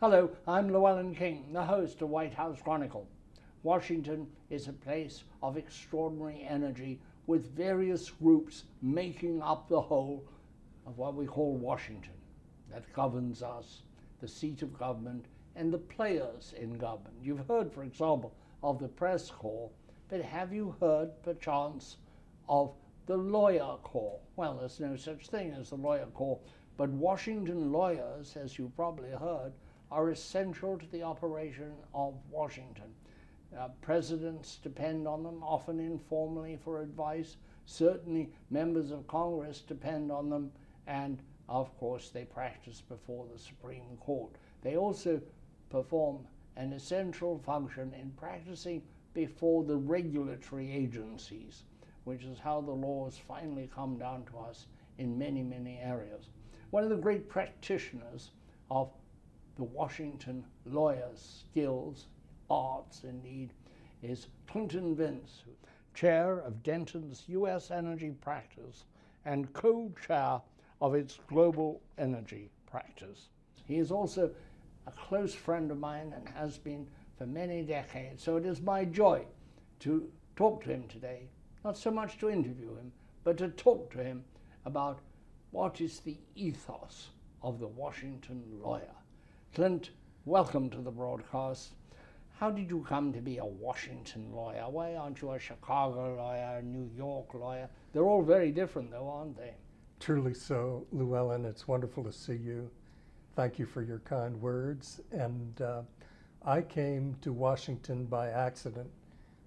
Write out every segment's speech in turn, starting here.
Hello, I'm Llewellyn King, the host of White House Chronicle. Washington is a place of extraordinary energy with various groups making up the whole of what we call Washington that governs us, the seat of government, and the players in government. You've heard, for example, of the press corps, but have you heard, perchance, of the lawyer corps? Well, there's no such thing as the lawyer corps, but Washington lawyers, as you probably heard, are essential to the operation of Washington. Uh, presidents depend on them, often informally for advice. Certainly, members of Congress depend on them, and of course, they practice before the Supreme Court. They also perform an essential function in practicing before the regulatory agencies, which is how the laws finally come down to us in many, many areas. One of the great practitioners of the Washington lawyer's skills, arts indeed, is Clinton Vince, chair of Dentons U.S. energy practice and co-chair of its global energy practice. He is also a close friend of mine and has been for many decades, so it is my joy to talk to him today, not so much to interview him, but to talk to him about what is the ethos of the Washington lawyer. Clint, welcome to the broadcast. How did you come to be a Washington lawyer? Why aren't you a Chicago lawyer, a New York lawyer? They're all very different, though, aren't they? Truly so, Llewellyn. It's wonderful to see you. Thank you for your kind words. And uh, I came to Washington by accident.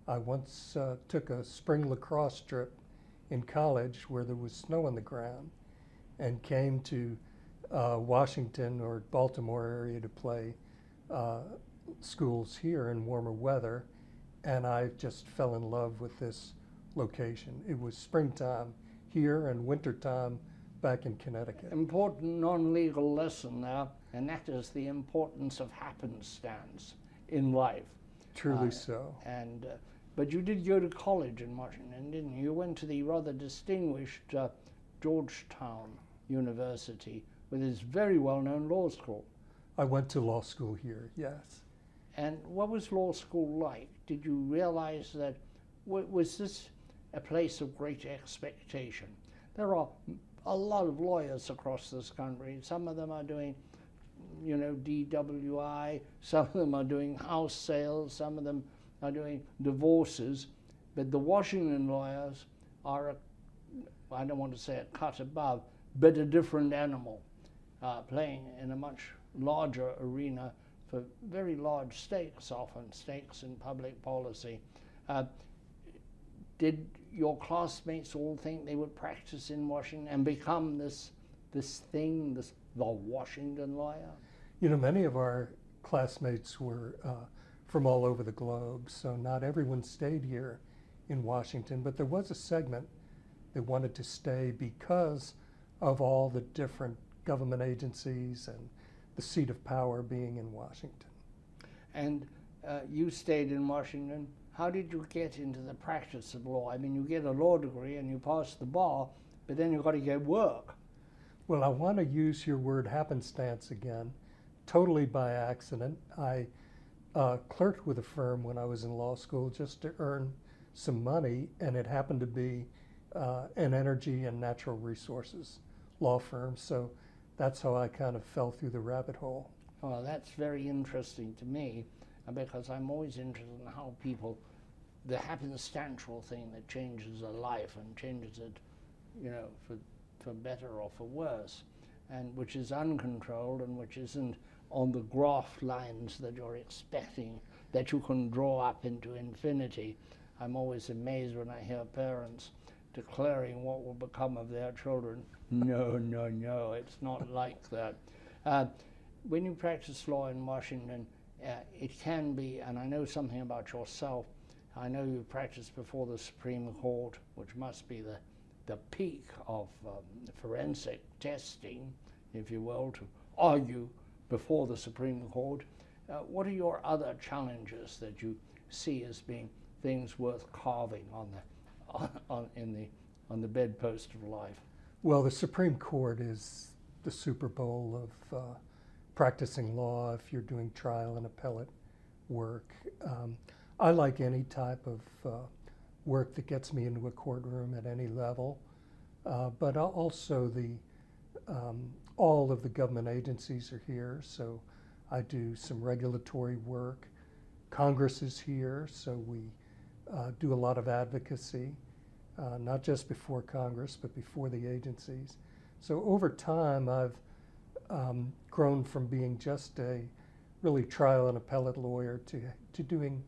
I once uh, took a spring lacrosse trip in college where there was snow on the ground and came to uh, Washington or Baltimore area to play uh, schools here in warmer weather. And I just fell in love with this location. It was springtime here and wintertime back in Connecticut. Important non-legal lesson now, and that is the importance of happenstance in life. Truly uh, so. And uh, but you did go to college in Washington, didn't you? You went to the rather distinguished uh, Georgetown University with its very well-known law school. I went to law school here, yes. And what was law school like? Did you realize that was this a place of great expectation. There are a lot of lawyers across this country. Some of them are doing, you know, DWI. Some of them are doing house sales. Some of them are doing divorces. But the Washington lawyers are, a, I don't want to say a cut above, but a different animal, uh, playing in a much larger arena for very large stakes, often stakes in public policy. Uh, did your classmates all think they would practice in Washington and become this this thing, this the Washington lawyer? You know, many of our classmates were uh, from all over the globe, so not everyone stayed here in Washington, but there was a segment that wanted to stay because of all the different government agencies and the seat of power being in Washington. And uh, you stayed in Washington how did you get into the practice of law? I mean, you get a law degree and you pass the bar, but then you've got to get work. Well, I want to use your word happenstance again. Totally by accident. I uh, clerked with a firm when I was in law school just to earn some money, and it happened to be uh, an energy and natural resources law firm. So that's how I kind of fell through the rabbit hole. Well, that's very interesting to me uh, because I'm always interested in how people, the happenstantial thing that changes a life and changes it, you know, for, for better or for worse, and which is uncontrolled and which isn't on the graph lines that you're expecting that you can draw up into infinity. I'm always amazed when I hear parents declaring what will become of their children. No, no, no, it's not like that. Uh, when you practice law in Washington, uh, it can be, and I know something about yourself. I know you practiced before the Supreme Court, which must be the, the peak of um, forensic testing, if you will, to argue before the Supreme Court. Uh, what are your other challenges that you see as being things worth carving on the, on, on, in the, on the bedpost of life? Well, the Supreme Court is the Super Bowl of uh, practicing law, if you're doing trial and appellate work. Um, I like any type of uh, work that gets me into a courtroom at any level, uh, but also the um, all of the government agencies are here, so I do some regulatory work. Congress is here, so we uh, do a lot of advocacy, uh, not just before Congress, but before the agencies. So over time, I've um, grown from being just a really trial and appellate lawyer to, to doing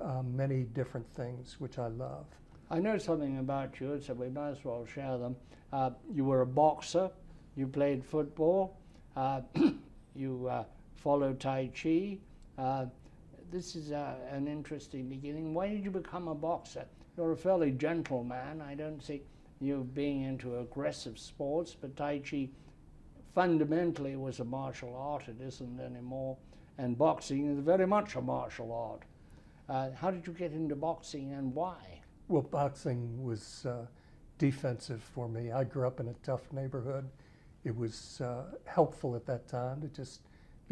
um, many different things, which I love. I know something about you, so we might as well share them. Uh, you were a boxer, you played football, uh, you uh, followed Tai Chi. This is uh, an interesting beginning. Why did you become a boxer? You're a fairly gentle man. I don't see you being into aggressive sports, but Tai Chi fundamentally was a martial art. It isn't anymore. And boxing is very much a martial art. Uh, how did you get into boxing and why? Well, boxing was uh, defensive for me. I grew up in a tough neighborhood. It was uh, helpful at that time to just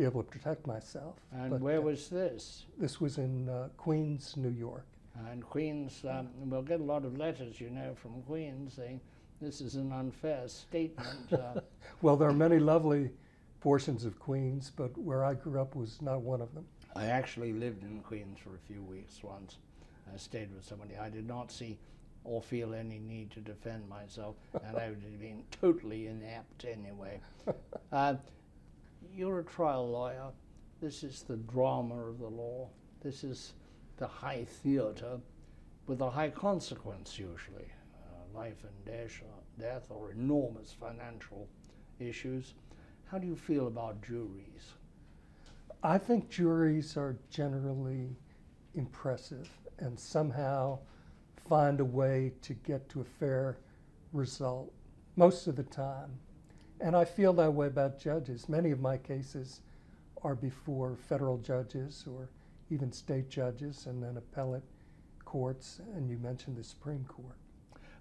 be able to protect myself. And But, where uh, was this? This was in uh, Queens, New York. And Queens, um, we'll get a lot of letters, you know, from Queens saying this is an unfair statement. Uh, Well, there are many lovely portions of Queens, but where I grew up was not one of them. I actually lived in Queens for a few weeks once. I stayed with somebody. I did not see or feel any need to defend myself, and I would have been totally inept anyway. Uh, you're a trial lawyer. This is the drama of the law. This is the high theater with a high consequence, usually uh, life and death, death or enormous financial issues. How do you feel about juries? I think juries are generally impressive and somehow find a way to get to a fair result most of the time. And I feel that way about judges. Many of my cases are before federal judges or even state judges and then appellate courts, and you mentioned the Supreme Court.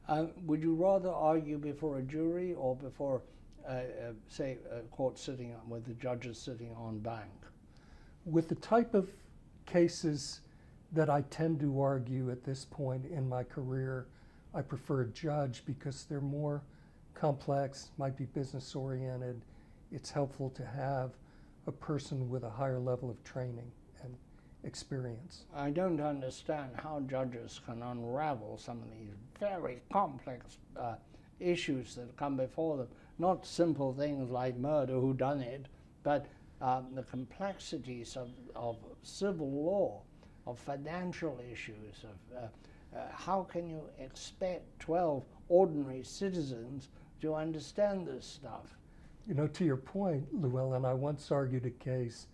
Uh, would you rather argue before a jury or before, uh, uh, say, a court sitting on, with the judges sitting en banc? With the type of cases that I tend to argue at this point in my career, I prefer a judge because they're more complex, might be business oriented. It's helpful to have a person with a higher level of training and experience. I don't understand how judges can unravel some of these very complex uh, issues that come before them. Not simple things like murder, who done it, but um, the complexities of, of civil law, of financial issues, of uh, uh, how can you expect 12 ordinary citizens to understand this stuff? You know, to your point, Llewellyn, I once argued a case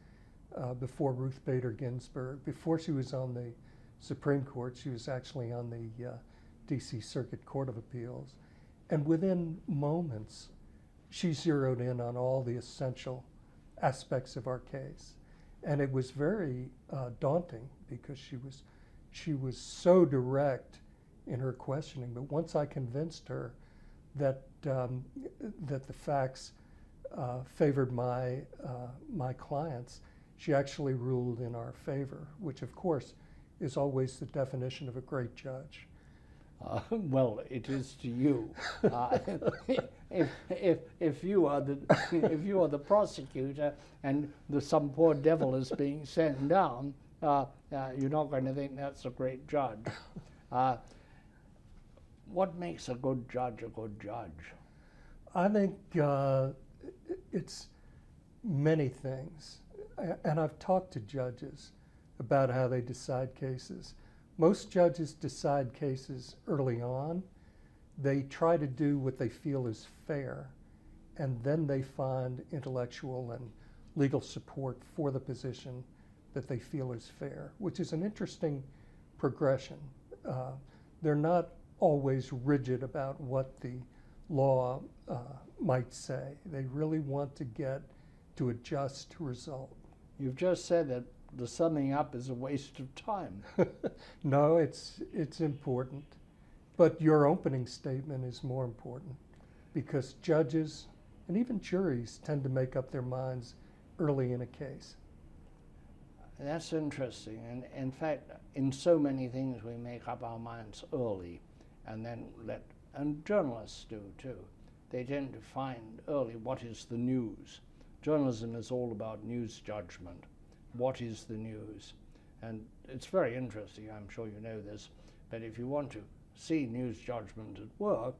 uh, before Ruth Bader Ginsburg. Before she was on the Supreme Court, she was actually on the uh, DC Circuit Court of Appeals. And within moments, she zeroed in on all the essential aspects of our case. And it was very uh, daunting because she was, she was so direct in her questioning. But once I convinced her that, um, that the facts uh, favored my, uh, my clients, she actually ruled in our favor, which of course is always the definition of a great judge. Uh, well, it is to you. Uh, if, if, if you are the if you are the prosecutor and the, some poor devil is being sent down, uh, uh you're not going to think that's a great judge. What makes a good judge a good judge? I think uh, it's many things, and I've talked to judges about how they decide cases. Most judges decide cases early on. They try to do what they feel is fair, and then they find intellectual and legal support for the position that they feel is fair, which is an interesting progression. Uh, they're not always rigid about what the law uh, might say. They really want to get to a just result. You've just said that the summing up is a waste of time. no, it's it's important, but your opening statement is more important because judges and even juries tend to make up their minds early in a case. That's interesting. And in fact, in so many things, we make up our minds early and then let, and journalists do too. They tend to find early what is the news. Journalism is all about news judgment. What is the news? And it's very interesting, I'm sure you know this, but if you want to see news judgment at work,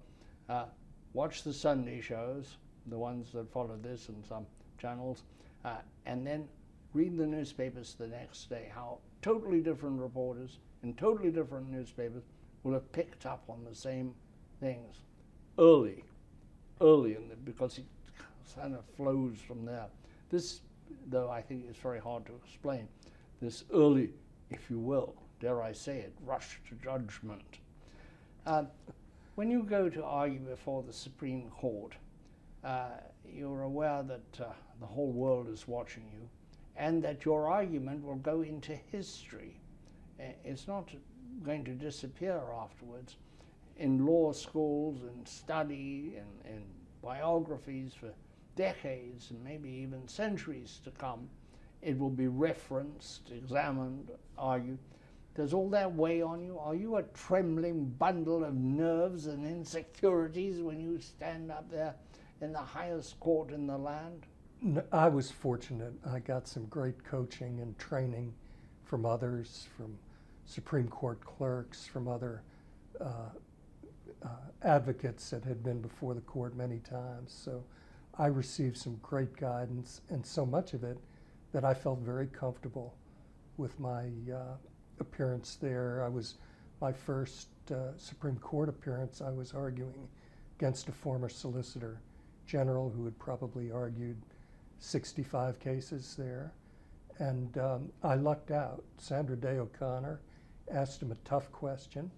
uh, watch the Sunday shows, the ones that follow this and some channels, uh, and then read the newspapers the next day, how totally different reporters in totally different newspapers will have picked up on the same things early, early, in the, because it kind of flows from there. This, though, I think is very hard to explain. This early, if you will, dare I say it, rush to judgment. Uh, when you go to argue before the Supreme Court, uh, you're aware that uh, the whole world is watching you and that your argument will go into history. It's not going to disappear afterwards. In law schools and study and, and biographies for decades and maybe even centuries to come, it will be referenced, examined, argued. Does all that weigh on you? Are you a trembling bundle of nerves and insecurities when you stand up there in the highest court in the land? I was fortunate. I got some great coaching and training from others, from Supreme Court clerks, from other uh, uh, advocates that had been before the court many times. So I received some great guidance, and so much of it that I felt very comfortable with my uh, appearance there. I was my first uh, Supreme Court appearance. I was arguing against a former Solicitor General who had probably argued 65 cases there. And um, I lucked out. Sandra Day O'Connor asked him a tough question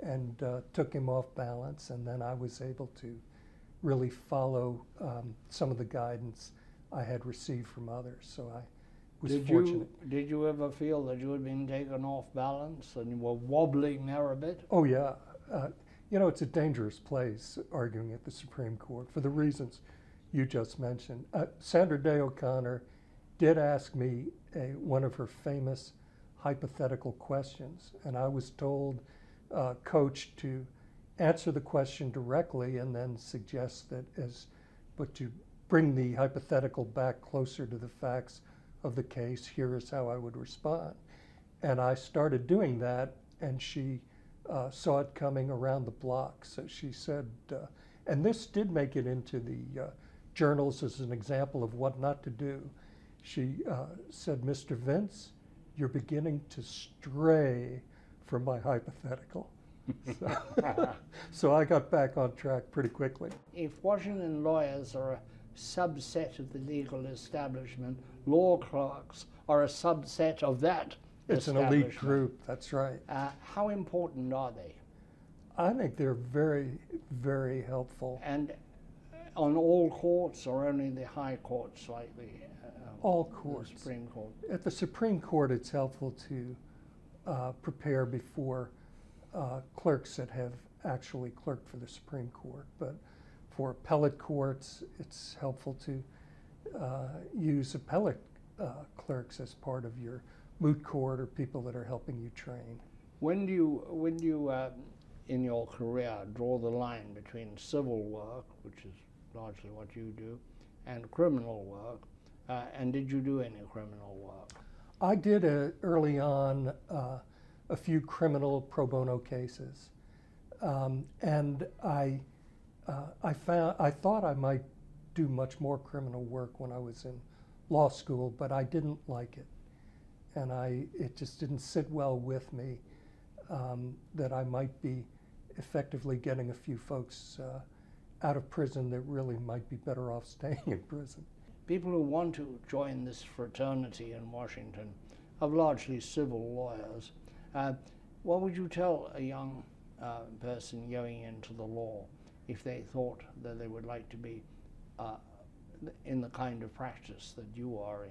and uh, took him off balance. And then I was able to really follow um, some of the guidance I had received from others. So I was did fortunate. You, did you ever feel that you had been taken off balance and you were wobbling there a bit? Oh, yeah. Uh, you know, it's a dangerous place arguing at the Supreme Court for the reasons you just mentioned. Uh, Sandra Day O'Connor did ask me a, one of her famous hypothetical questions, and I was told, uh, coach, to answer the question directly and then suggest that as, but to bring the hypothetical back closer to the facts of the case, here is how I would respond. And I started doing that, and she uh, saw it coming around the block. So she said, uh, and this did make it into the uh, journals as an example of what not to do. She uh, said, Mr. Vince, you're beginning to stray from my hypothetical. so, so I got back on track pretty quickly. If Washington lawyers are a subset of the legal establishment, law clerks are a subset of that. It's an elite group, that's right. Uh, how important are they? I think they're very, very helpful. And on all courts or only the high courts like Uh, all courts. Supreme Court. At the Supreme Court, it's helpful to uh, prepare before uh, clerks that have actually clerked for the Supreme Court. But for appellate courts, it's helpful to uh, use appellate uh, clerks as part of your moot court or people that are helping you train. When do you, when do you um, in your career draw the line between civil work, which is largely what you do, and criminal work. Uh, and did you do any criminal work? I did uh, early on uh, a few criminal pro bono cases, um, and I uh, I found I thought I might do much more criminal work when I was in law school, but I didn't like it, and I it just didn't sit well with me um, that I might be effectively getting a few folks uh, out of prison that really might be better off staying in prison. People who want to join this fraternity in Washington are largely civil lawyers. Uh, what would you tell a young uh, person going into the law if they thought that they would like to be uh, in the kind of practice that you are in?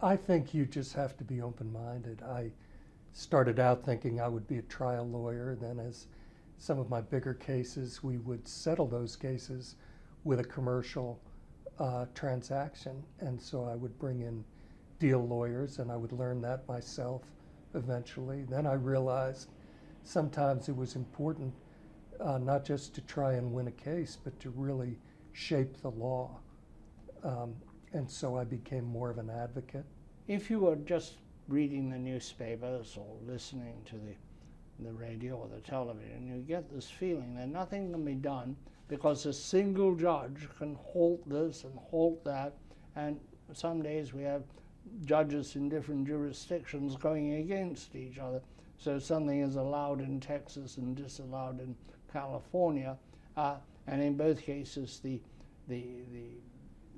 I think you just have to be open minded. I started out thinking I would be a trial lawyer, then as some of my bigger cases, we would settle those cases with a commercial uh, transaction. And so I would bring in deal lawyers and I would learn that myself eventually. Then I realized sometimes it was important uh, not just to try and win a case, but to really shape the law. Um, and so I became more of an advocate. If you were just reading the newspapers or listening to the, the radio or the television, you get this feeling that nothing can be done because a single judge can halt this and halt that. And some days we have judges in different jurisdictions going against each other. So something is allowed in Texas and disallowed in California, uh, and in both cases the, the, the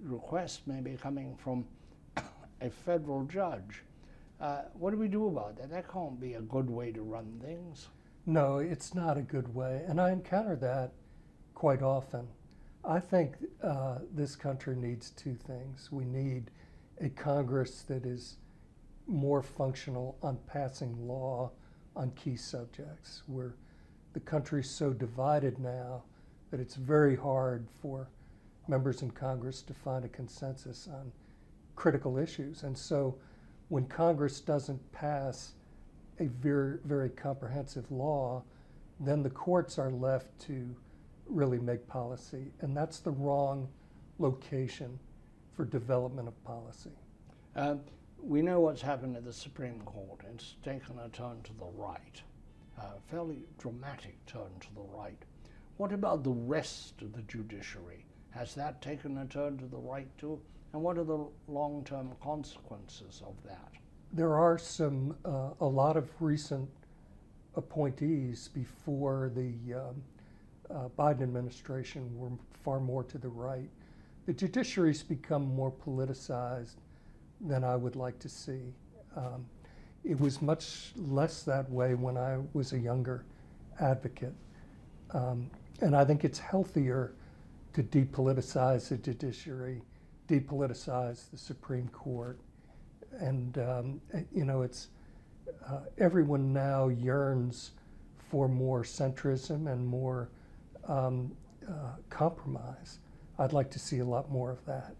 request may be coming from a federal judge. Uh, what do we do about that? That can't be a good way to run things. No, it's not a good way, and I encounter that quite often. I think uh, this country needs two things. We need a Congress that is more functional on passing law on key subjects. We're the country's so divided now that it's very hard for members in Congress to find a consensus on critical issues. And so when Congress doesn't pass a very, very comprehensive law, then the courts are left to really make policy. And that's the wrong location for development of policy. Uh, we know what's happened at the Supreme Court. It's taken a turn to the right a fairly dramatic turn to the right. What about the rest of the judiciary? Has that taken a turn to the right too? And what are the long term consequences of that? There are some, uh, a lot of recent appointees before the um, uh, Biden administration were far more to the right. The judiciary's become more politicized than I would like to see. Um, it was much less that way when I was a younger advocate. Um, and I think it's healthier to depoliticize the judiciary, depoliticize the Supreme Court. And, um, you know, it's uh, everyone now yearns for more centrism and more um, uh, compromise. I'd like to see a lot more of that.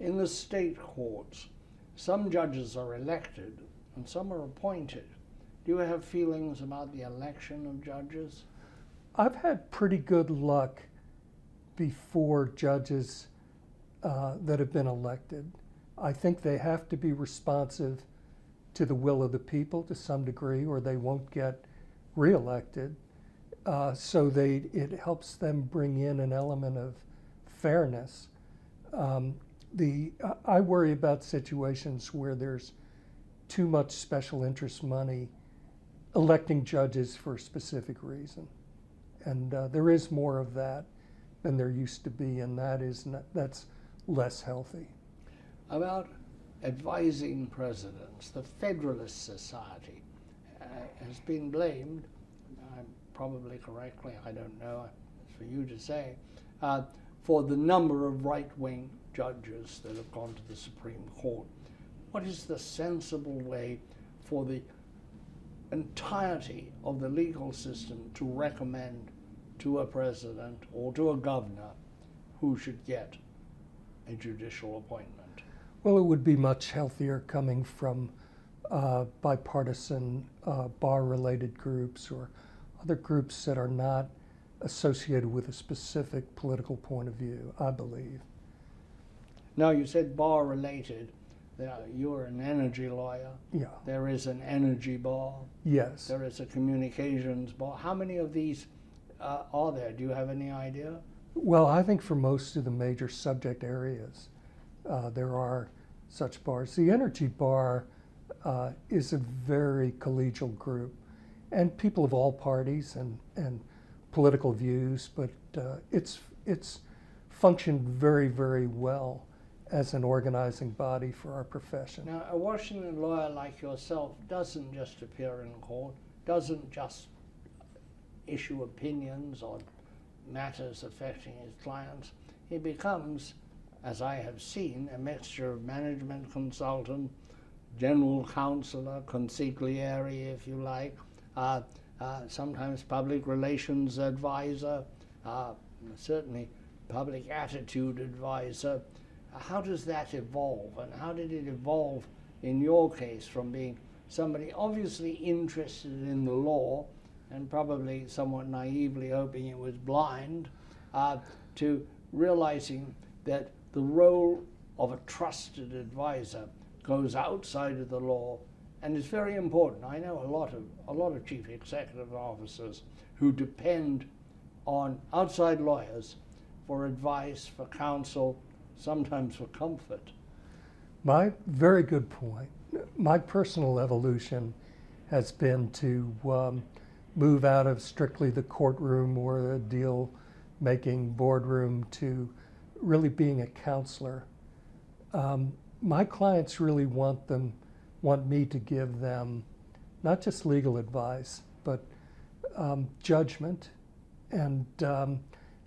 In the state courts, some judges are elected and some are appointed. Do you have feelings about the election of judges? I've had pretty good luck before judges uh, that have been elected. I think they have to be responsive to the will of the people to some degree, or they won't get reelected. Uh, so they, it helps them bring in an element of fairness. Um, the, I worry about situations where there's too much special interest money electing judges for a specific reason. And uh, there is more of that than there used to be, and that is not, that's less healthy. About advising presidents, the Federalist Society uh, has been blamed, uh, probably correctly, I don't know, it's for you to say, uh, for the number of right wing judges that have gone to the Supreme Court what is the sensible way for the entirety of the legal system to recommend to a president or to a governor who should get a judicial appointment? Well, it would be much healthier coming from uh, bipartisan uh, bar related groups or other groups that are not associated with a specific political point of view, I believe. Now, you said bar related. You're an energy lawyer. Yeah. There is an energy bar. Yes. There is a communications bar. How many of these uh, are there? Do you have any idea? Well, I think for most of the major subject areas, uh, there are such bars. The energy bar uh, is a very collegial group, and people of all parties and, and political views, but uh, it's, it's functioned very, very well as an organizing body for our profession. Now, a Washington lawyer like yourself doesn't just appear in court, doesn't just issue opinions on matters affecting his clients. He becomes, as I have seen, a mixture of management consultant, general counselor, consigliere, if you like, sometimes public relations advisor, uh, certainly public attitude advisor, how does that evolve, and how did it evolve in your case from being somebody obviously interested in the law and probably somewhat naively hoping it was blind uh, to realizing that the role of a trusted advisor goes outside of the law and it's very important. I know a lot of a lot of chief executive officers who depend on outside lawyers for advice, for counsel, sometimes for comfort. My very good point. My personal evolution has been to um, move out of strictly the courtroom or the deal making boardroom to really being a counselor. Um, my clients really want them want me to give them not just legal advice but um, judgment and um,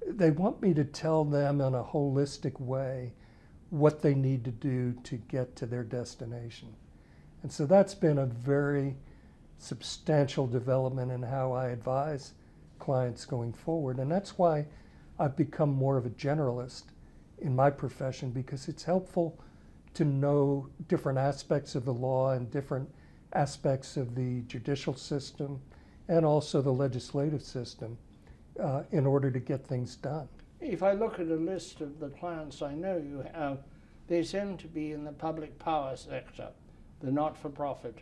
they want me to tell them in a holistic way what they need to do to get to their destination. And so that's been a very substantial development in how I advise clients going forward. And that's why I've become more of a generalist in my profession because it's helpful to know different aspects of the law and different aspects of the judicial system and also the legislative system uh, in order to get things done. If I look at a list of the clients I know you have, they tend to be in the public power sector, the not-for-profit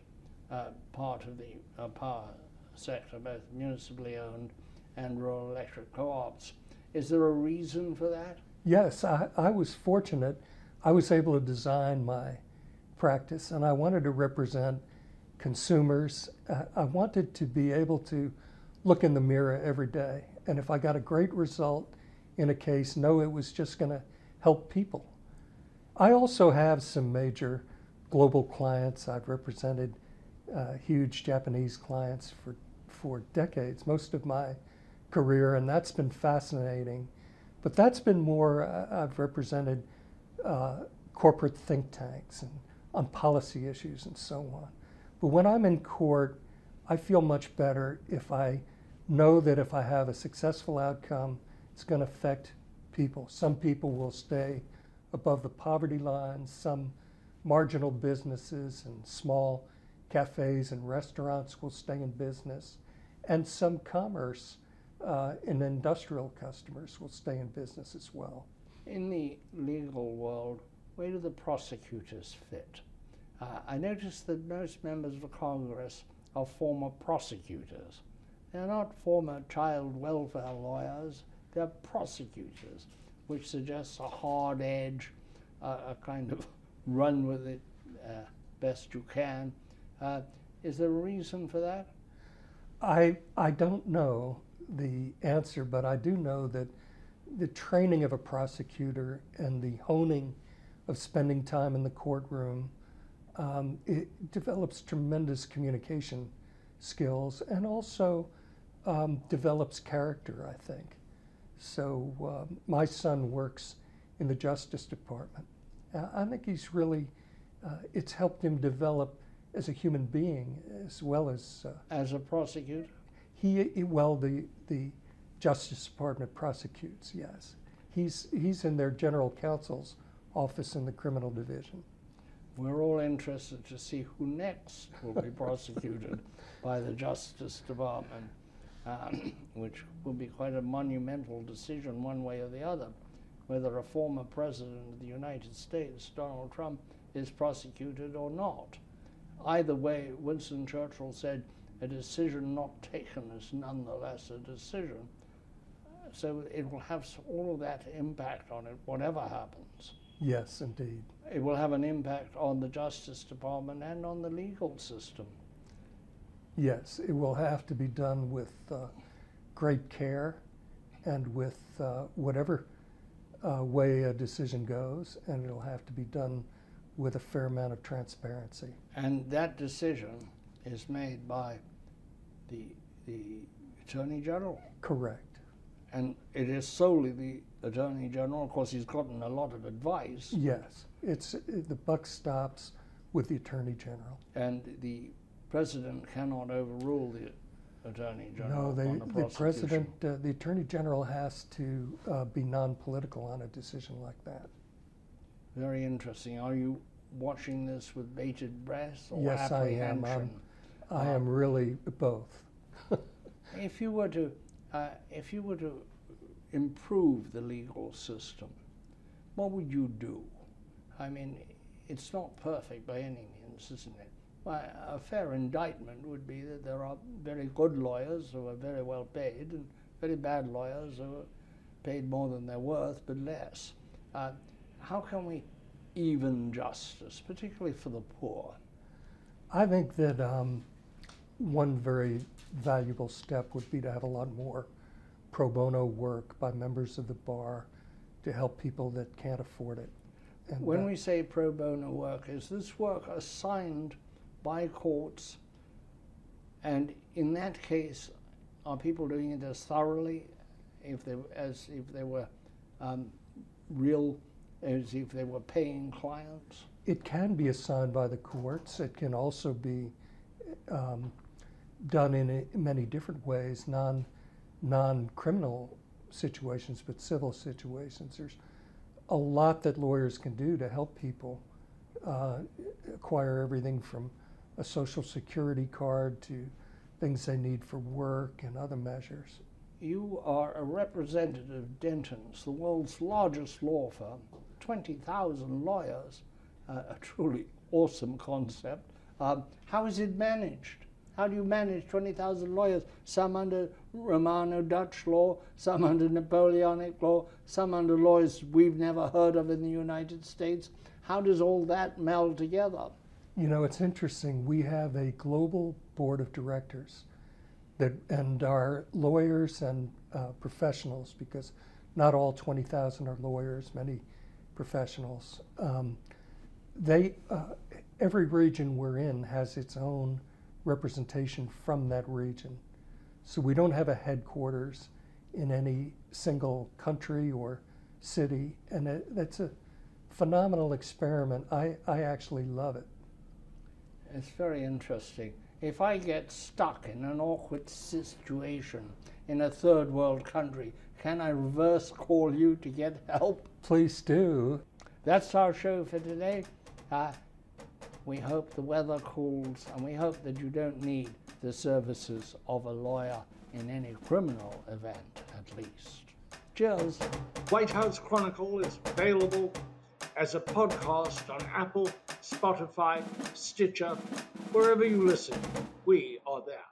uh, part of the uh, power sector, both municipally owned and rural electric co-ops. Is there a reason for that? Yes, I, I was fortunate. I was able to design my practice, and I wanted to represent consumers. Uh, I wanted to be able to look in the mirror every day and if I got a great result in a case, know it was just going to help people. I also have some major global clients. I've represented uh, huge Japanese clients for, for decades, most of my career, and that's been fascinating. But that's been more, uh, I've represented uh, corporate think tanks and on policy issues and so on. But when I'm in court, I feel much better if I know that if I have a successful outcome, it's going to affect people. Some people will stay above the poverty line, some marginal businesses and small cafes and restaurants will stay in business, and some commerce uh, and industrial customers will stay in business as well. In the legal world, where do the prosecutors fit? Uh, I noticed that most members of Congress are former prosecutors. They're not former child welfare lawyers, they're prosecutors, which suggests a hard edge, uh, a kind of run with it uh, best you can. Uh, is there a reason for that? I, I don't know the answer, but I do know that the training of a prosecutor and the honing of spending time in the courtroom, um, it develops tremendous communication skills and also um, develops character, I think. So uh, my son works in the Justice Department. Uh, I think he's really, uh, it's helped him develop as a human being as well as. Uh, as a prosecutor? He, he, well, the, the Justice Department prosecutes, yes. He's, he's in their general counsel's office in the criminal division. We're all interested to see who next will be prosecuted by the Justice Department um, which will be quite a monumental decision one way or the other, whether a former president of the United States, Donald Trump, is prosecuted or not. Either way, Winston Churchill said, a decision not taken is nonetheless a decision. So it will have all of that impact on it, whatever happens. Yes, indeed. It will have an impact on the Justice Department and on the legal system. Yes, it will have to be done with uh, great care and with uh, whatever uh, way a decision goes, and it'll have to be done with a fair amount of transparency. And that decision is made by the, the Attorney General. Correct. And it is solely the Attorney General. Of course, he's gotten a lot of advice. Yes, it's the buck stops with the Attorney General. And the president cannot overrule the attorney general. No, they, the president, uh, the attorney general has to uh, be non-political on a decision like that. Very interesting. Are you watching this with bated breath or Yes, I am. apprehension? I'm- I am really both. If you were to, uh, if you were to improve the legal system, what would you do? I mean, it's not perfect by any means, isn't it? Why, a fair indictment would be that there are very good lawyers who are very well paid and very bad lawyers who are paid more than they're worth but less. Uh, how can we even justice, particularly for the poor? I think that um, one very valuable step would be to have a lot more pro bono work by members of the bar to help people that can't afford it. And When we say pro bono work, is this work assigned by courts? And in that case, are people doing it as thoroughly if they, as if they were um, real, as if they were paying clients? It can be assigned by the courts. It can also be um, done in many different ways, non non criminal situations, but civil situations. There's a lot that lawyers can do to help people uh, acquire everything from a social security card to things they need for work and other measures. You are a representative of Dentons, the world's largest law firm, 20,000 lawyers, uh, a truly awesome concept. Um, how is it managed? How do you manage 20,000 lawyers, some under Romano Dutch law, some under Napoleonic law, some under laws we've never heard of in the United States? How does all that meld together? You know, it's interesting. We have a global board of directors that, and our lawyers and uh, professionals, because not all 20,000 are lawyers, many professionals. Um, they, uh, every region we're in has its own representation from that region. So we don't have a headquarters in any single country or city, and it, that's a phenomenal experiment. I, I actually love it. It's very interesting. If I get stuck in an awkward situation in a third world country, can I reverse call you to get help? Please do. That's our show for today. Uh, we hope the weather cools and we hope that you don't need the services of a lawyer in any criminal event, at least. Cheers. White House Chronicle is available as a podcast on Apple, Spotify, Stitcher, wherever you listen. We are there.